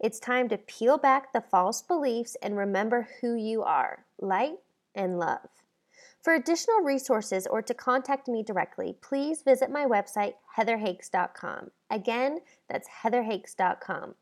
It's time to peel back the false beliefs and remember who you are light and love. For additional resources or to contact me directly, please visit my website, heatherhakes.com. Again, that's heatherhakes.com.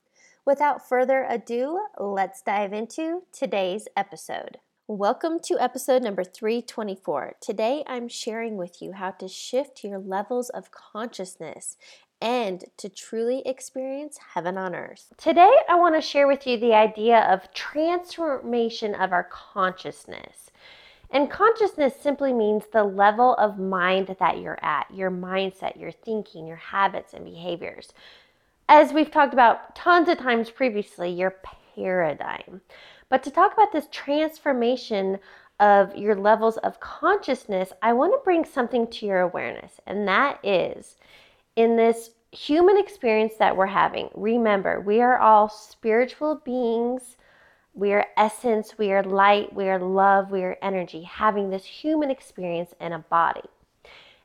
Without further ado, let's dive into today's episode. Welcome to episode number 324. Today I'm sharing with you how to shift your levels of consciousness and to truly experience heaven on earth. Today, I want to share with you the idea of transformation of our consciousness. And consciousness simply means the level of mind that you're at, your mindset, your thinking, your habits, and behaviors. As we've talked about tons of times previously, your paradigm. But to talk about this transformation of your levels of consciousness, I want to bring something to your awareness, and that is in this human experience that we're having, remember, we are all spiritual beings. We are essence, we are light, we are love, we are energy, having this human experience in a body.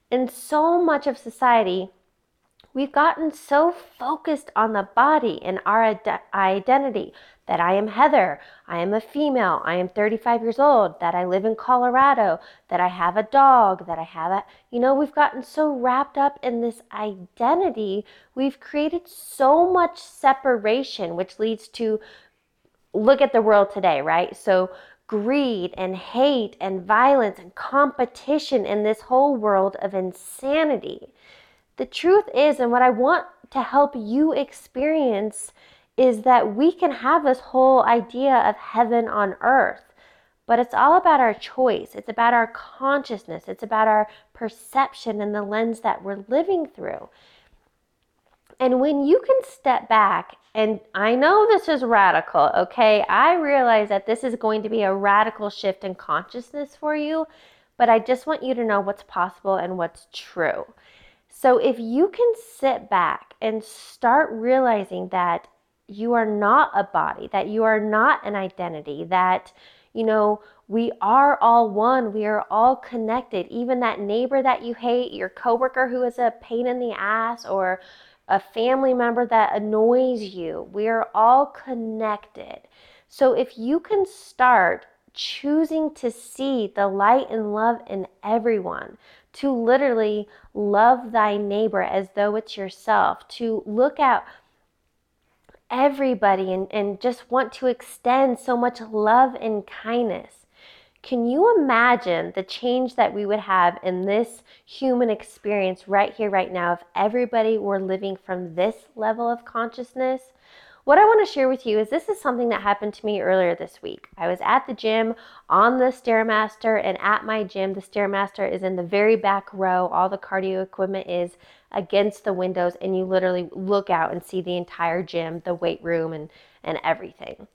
In so much of society, we've gotten so focused on the body and our ad- identity that I am Heather, I am a female, I am 35 years old, that I live in Colorado, that I have a dog, that I have a, you know, we've gotten so wrapped up in this identity, we've created so much separation, which leads to look at the world today, right? So, greed and hate and violence and competition in this whole world of insanity. The truth is, and what I want to help you experience is that we can have this whole idea of heaven on earth, but it's all about our choice. It's about our consciousness. It's about our perception and the lens that we're living through. And when you can step back, and I know this is radical, okay? I realize that this is going to be a radical shift in consciousness for you, but I just want you to know what's possible and what's true. So if you can sit back and start realizing that you are not a body, that you are not an identity, that, you know, we are all one, we are all connected. Even that neighbor that you hate, your coworker who is a pain in the ass, or a family member that annoys you, we are all connected. So if you can start choosing to see the light and love in everyone, to literally love thy neighbor as though it's yourself, to look at everybody and, and just want to extend so much love and kindness. Can you imagine the change that we would have in this human experience right here, right now, if everybody were living from this level of consciousness? What I want to share with you is this is something that happened to me earlier this week. I was at the gym on the Stairmaster, and at my gym, the Stairmaster is in the very back row. All the cardio equipment is against the windows, and you literally look out and see the entire gym, the weight room, and, and everything.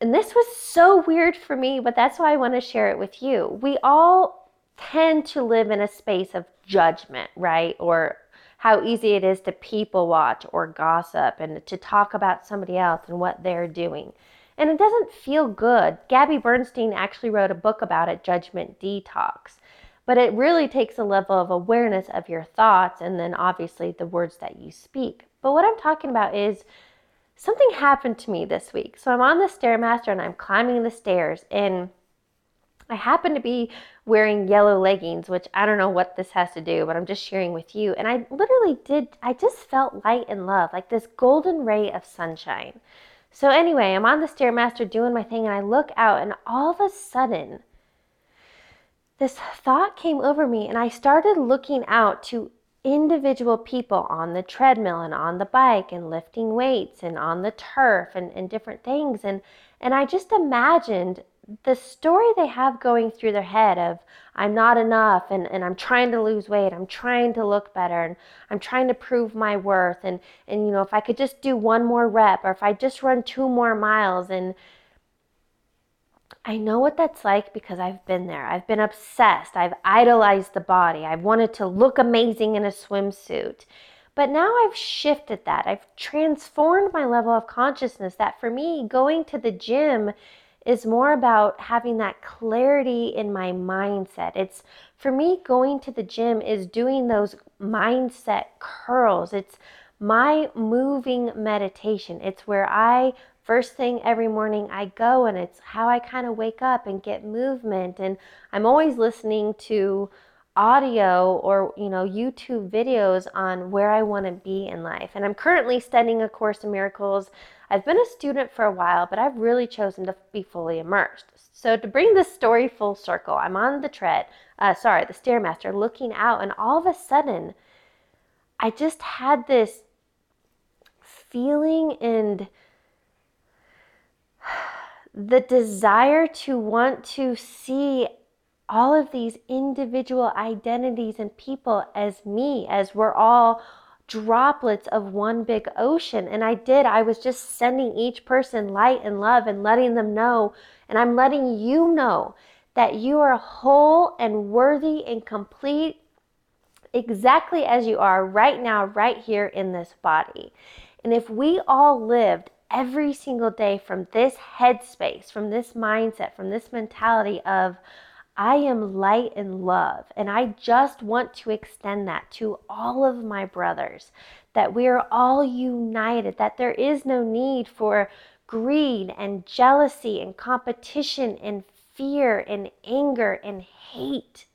And this was so weird for me, but that's why I want to share it with you. We all tend to live in a space of judgment, right? Or how easy it is to people watch or gossip and to talk about somebody else and what they're doing. And it doesn't feel good. Gabby Bernstein actually wrote a book about it, Judgment Detox. But it really takes a level of awareness of your thoughts and then obviously the words that you speak. But what I'm talking about is something happened to me this week. So I'm on the Stairmaster and I'm climbing the stairs and I happen to be wearing yellow leggings, which I don't know what this has to do, but I'm just sharing with you. And I literally did, I just felt light and love, like this golden ray of sunshine. So, anyway, I'm on the Stairmaster doing my thing, and I look out, and all of a sudden, this thought came over me, and I started looking out to individual people on the treadmill and on the bike and lifting weights and on the turf and, and different things. And, and I just imagined the story they have going through their head of I'm not enough and, and I'm trying to lose weight, I'm trying to look better and I'm trying to prove my worth and, and you know if I could just do one more rep or if I just run two more miles and I know what that's like because I've been there. I've been obsessed. I've idolized the body. I've wanted to look amazing in a swimsuit. But now I've shifted that. I've transformed my level of consciousness that for me, going to the gym is more about having that clarity in my mindset. It's for me, going to the gym is doing those mindset curls. It's my moving meditation. It's where I first thing every morning I go and it's how I kind of wake up and get movement and I'm always listening to audio or you know YouTube videos on where I want to be in life. And I'm currently studying a course in miracles. I've been a student for a while, but I've really chosen to be fully immersed. So to bring this story full circle, I'm on the tread, uh, sorry, the stairmaster, looking out, and all of a sudden, I just had this feeling and the desire to want to see all of these individual identities and people as me, as we're all droplets of one big ocean. And I did, I was just sending each person light and love and letting them know. And I'm letting you know that you are whole and worthy and complete exactly as you are right now, right here in this body. And if we all lived every single day from this headspace, from this mindset, from this mentality of, I am light and love. And I just want to extend that to all of my brothers that we are all united, that there is no need for greed and jealousy and competition and fear and anger and hate.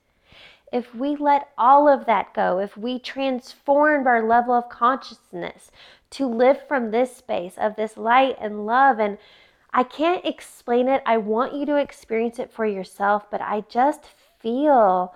If we let all of that go, if we transformed our level of consciousness to live from this space of this light and love. And I can't explain it. I want you to experience it for yourself, but I just feel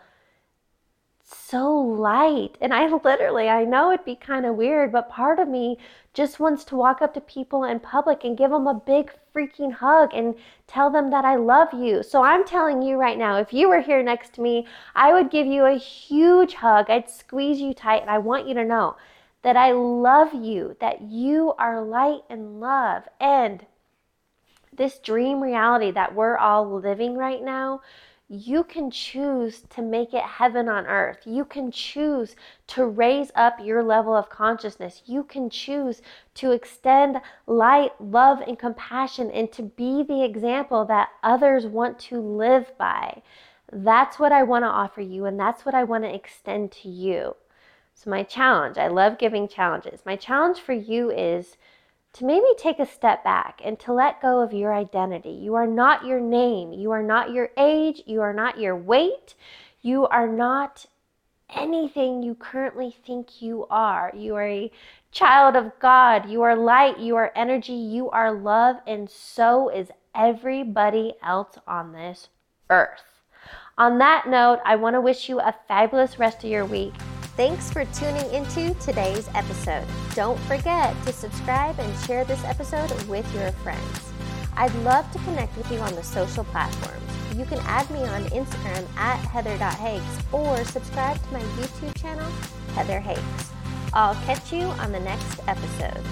so light. And I literally, I know it'd be kind of weird, but part of me just wants to walk up to people in public and give them a big freaking hug and tell them that I love you. So I'm telling you right now, if you were here next to me, I would give you a huge hug. I'd squeeze you tight, and I want you to know that I love you, that you are light and love. And this dream reality that we're all living right now, you can choose to make it heaven on earth. You can choose to raise up your level of consciousness. You can choose to extend light, love, and compassion and to be the example that others want to live by. That's what I want to offer you, and that's what I want to extend to you. So, my challenge, I love giving challenges. My challenge for you is to maybe take a step back and to let go of your identity. You are not your name, you are not your age, you are not your weight, you are not anything you currently think you are. You are a child of God, you are light, you are energy, you are love, and so is everybody else on this earth. On that note, I want to wish you a fabulous rest of your week. Thanks for tuning into today's episode. Don't forget to subscribe and share this episode with your friends. I'd love to connect with you on the social platforms. You can add me on Instagram at heather.hakes or subscribe to my YouTube channel, Heather Hakes. I'll catch you on the next episode.